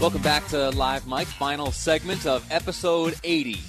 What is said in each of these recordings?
Welcome back to Live Mic, final segment of episode 80.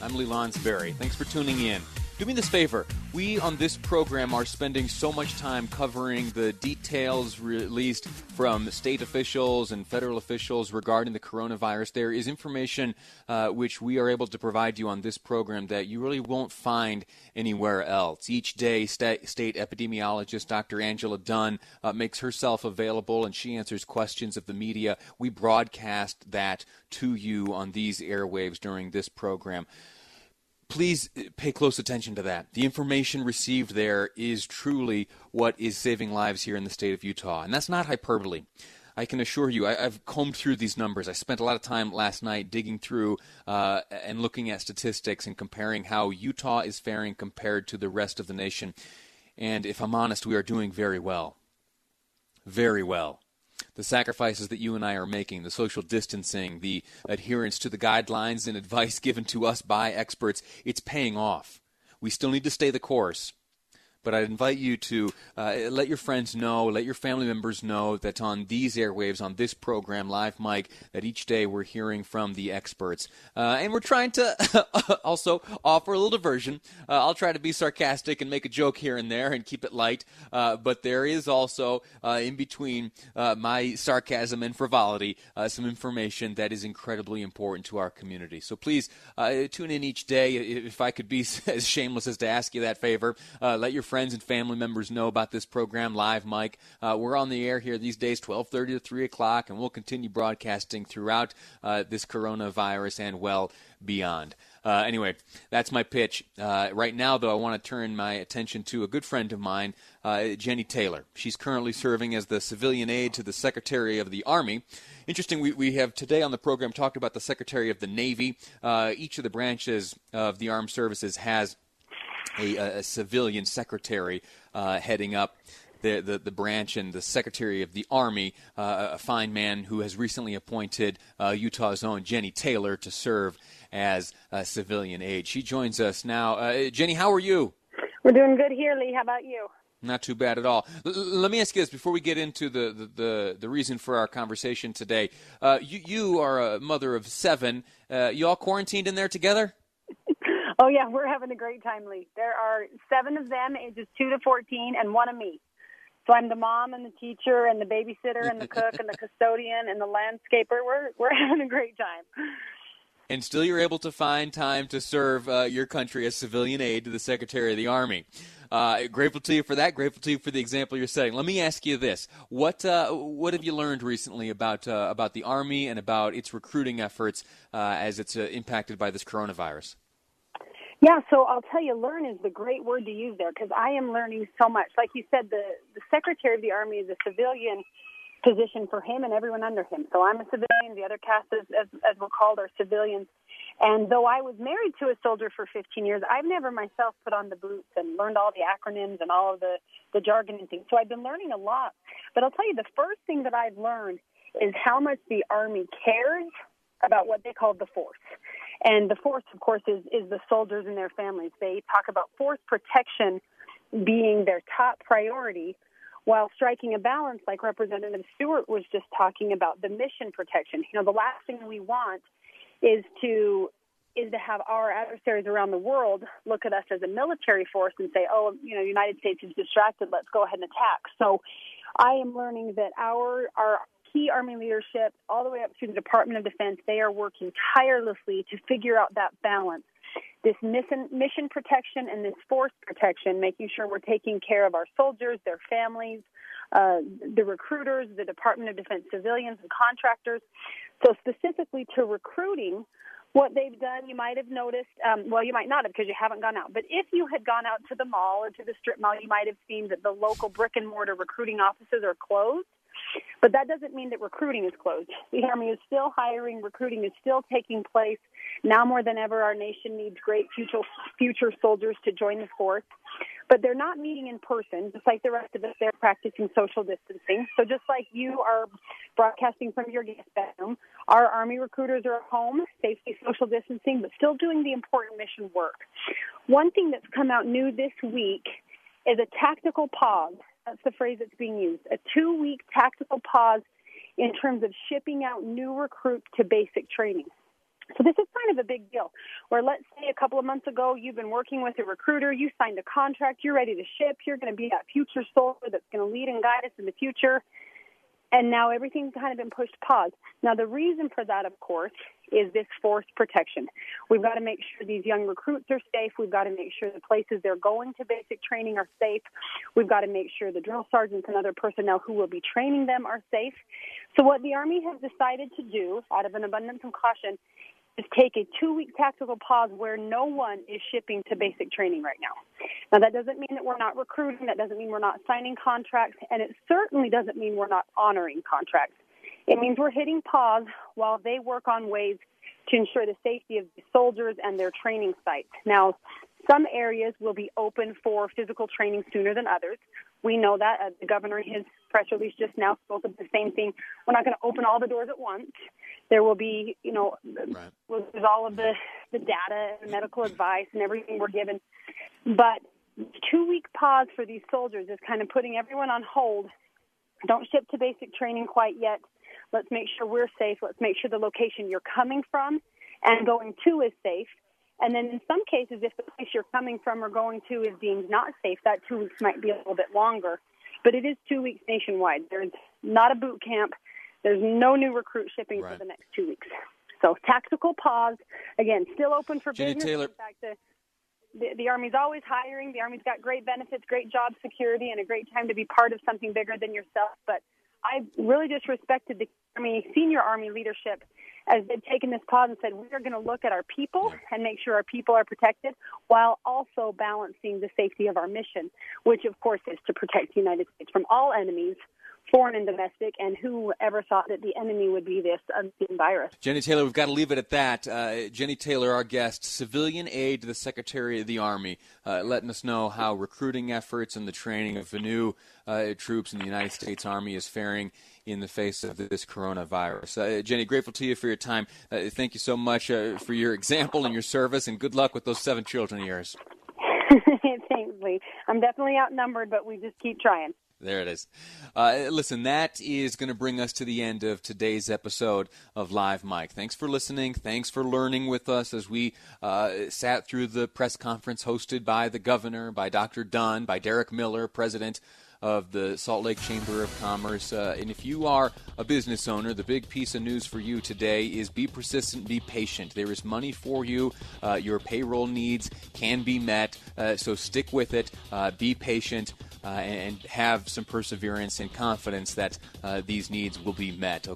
I'm Lee Lonsberry. Thanks for tuning in. Do me this favor. We on this program are spending so much time covering the details released from state officials and federal officials regarding the coronavirus. There is information uh, which we are able to provide you on this program that you really won't find anywhere else. Each day, state, state epidemiologist Dr. Angela Dunn uh, makes herself available and she answers questions of the media. We broadcast that to you on these airwaves during this program please pay close attention to that. The information received there is truly what is saving lives here in the state of Utah. And that's not hyperbole. I can assure you, I, have combed through these numbers. I spent a lot of time last night digging through uh, and looking at statistics and comparing how Utah is faring compared to the rest of the nation. And if I'm honest, we are doing very well. Very well the sacrifices that you and I are making, the social distancing, the adherence to the guidelines and advice given to us by experts, it's paying off. We still need to stay the course, but I'd invite you to uh, let your friends know, let your family members know that on these airwaves, on this program, Live Mic, that each day we're hearing from the experts. Uh, and we're trying to also offer a little diversion. Uh, I'll try to be sarcastic and make a joke here and there and keep it light, uh, but there is also, uh, in between uh, my sarcasm and frivolity, some information that is incredibly important to our community. So please tune in each day. If I could be as shameless as to ask you that favor, let your friends and family members know about this program, Live Mic. Uh, we're on the air here these days, 12:30 to 3 o'clock, and we'll continue broadcasting throughout uh, this coronavirus and well beyond. Uh, anyway, that's my pitch. Uh, right now, though, I want to turn my attention to a good friend of mine, uh, Jenny Taylor. She's currently serving as the civilian aide to the Secretary of the Army. Interesting, we, we have today on the program talked about the Secretary of the Navy. Uh, each of the branches of the armed services has a, a civilian secretary uh, heading up the, the, the, branch and the Secretary of the Army, uh, a fine man who has recently appointed uh, Utah's own Jenny Taylor to serve as a civilian aide. She joins us now. Uh, Jenny, how are you? We're doing good here, Lee. How about you? Not too bad at all. L- let me ask you this before we get into the, the, the, the reason for our conversation today. Uh, you, you are a mother of seven. Uh, you all quarantined in there together? Oh yeah, we're having a great time, Lee. There are seven of them, ages two to fourteen, and one of me. So I'm the mom and the teacher and the babysitter and the cook and the custodian and the landscaper. We're we're having a great time. And still, you're able to find time to serve uh, your country as civilian aid to the Secretary of the Army. Uh, grateful to you for that. Grateful to you for the example you're setting. Let me ask you this: what uh, what have you learned recently about uh, about the Army and about its recruiting efforts uh, as it's uh, impacted by this coronavirus? Yeah, so I'll tell you, learn is the great word to use there because I am learning so much. Like you said, the, the Secretary of the Army is a civilian position for him and everyone under him. So I'm a civilian. The other cast, as, as, as we're called, are civilians. And though I was married to a soldier for 15 years, I've never myself put on the boots and learned all the acronyms and all of the, the jargon and things. So I've been learning a lot. But I'll tell you, the first thing that I've learned is how much the Army cares about what they call the force. And the force, of course, is, is the soldiers and their families. They talk about force protection being their top priority while striking a balance, like Representative Stewart was just talking about, the mission protection. You know, the last thing we want is to is to have our adversaries around the world look at us as a military force and say, "Oh, you know, United States is distracted. Let's go ahead and attack." So, I am learning that our our key Army leadership, all the way up to the Department of Defense, they are working tirelessly to figure out that balance. This mission, mission protection and this force protection, making sure we're taking care of our soldiers, their families, uh, the recruiters, the Department of Defense civilians and contractors. So, specifically to recruiting, what they've done, you might have noticed, um, well, you might not have because you haven't gone out, but if you had gone out to the mall or to the strip mall, you might have seen that the local brick and mortar recruiting offices are closed. But that doesn't mean that recruiting is closed. The Army is still hiring, recruiting is still taking place. Now more than ever, our nation needs great future, future soldiers to join the force. But they're not meeting in person, just like the rest of us. They're practicing social distancing. So just like you are broadcasting from your guest bedroom, our Army recruiters are at home, safely social distancing, but still doing the important mission work. One thing that's come out new this week is a tactical pause that's the phrase that's being used. A two week tactical pause in terms of shipping out new recruits to basic training. So this is kind of a big deal. Where let's say a couple of months ago you've been working with a recruiter, you signed a contract, you're ready to ship, you're going to be that future soldier that's going to lead and guide us in the future and now everything's kind of been pushed pause. Now, the reason for that, of course, is this force protection. We've got to make sure these young recruits are safe. We've got to make sure the places they're going to basic training are safe. We've got to make sure the drill sergeants and other personnel who will be training them are safe. So, what the Army has decided to do, out of an abundance of caution, is take a two week tactical pause where no one is shipping to basic training right now. Now, that doesn't mean that we're not recruiting, that doesn't mean we're not signing contracts, and it certainly doesn't mean we're not honoring contracts. It means we're hitting pause while they work on ways to ensure the safety of the soldiers and their training sites. Now, some areas will be open for physical training sooner than others. We know that. Uh, the governor in his press release just now spoke of the same thing. We're not going to open all the doors at once. There will be, you know, right. with all of the, the data and medical advice and everything we're given. But two week pause for these soldiers is kind of putting everyone on hold. Don't ship to basic training quite yet. Let's make sure we're safe. Let's make sure the location you're coming from and going to is safe. And then in some cases, if the place you're coming from or going to is deemed not safe, that two weeks might be a little bit longer. But it is two weeks nationwide. There's not a boot camp. There's no new recruit shipping right. for the next two weeks. So tactical pause. Again, still open for Jenny business. Taylor. In fact, the, the, the Army's always hiring. The Army's got great benefits, great job security, and a great time to be part of something bigger than yourself. But I really just respected the Army, senior Army leadership as they've taken this pause and said, we are going to look at our people and make sure our people are protected while also balancing the safety of our mission, which of course is to protect the United States from all enemies foreign and domestic, and who ever thought that the enemy would be this unseen virus? Jenny Taylor, we've got to leave it at that. Uh, Jenny Taylor, our guest, civilian aide to the Secretary of the Army, uh, letting us know how recruiting efforts and the training of the new uh, troops in the United States Army is faring in the face of this coronavirus. Uh, Jenny, grateful to you for your time. Uh, thank you so much uh, for your example and your service, and good luck with those seven children of yours. Thanks, Lee. I'm definitely outnumbered, but we just keep trying. There it is. Uh, listen, that is going to bring us to the end of today's episode of Live Mic. Thanks for listening. Thanks for learning with us as we uh, sat through the press conference hosted by the governor, by Dr. Dunn, by Derek Miller, president of the Salt Lake Chamber of Commerce. Uh, and if you are a business owner, the big piece of news for you today is be persistent, be patient. There is money for you. Uh, your payroll needs can be met. Uh, so stick with it. Uh, be patient. Uh, and have some perseverance and confidence that uh, these needs will be met.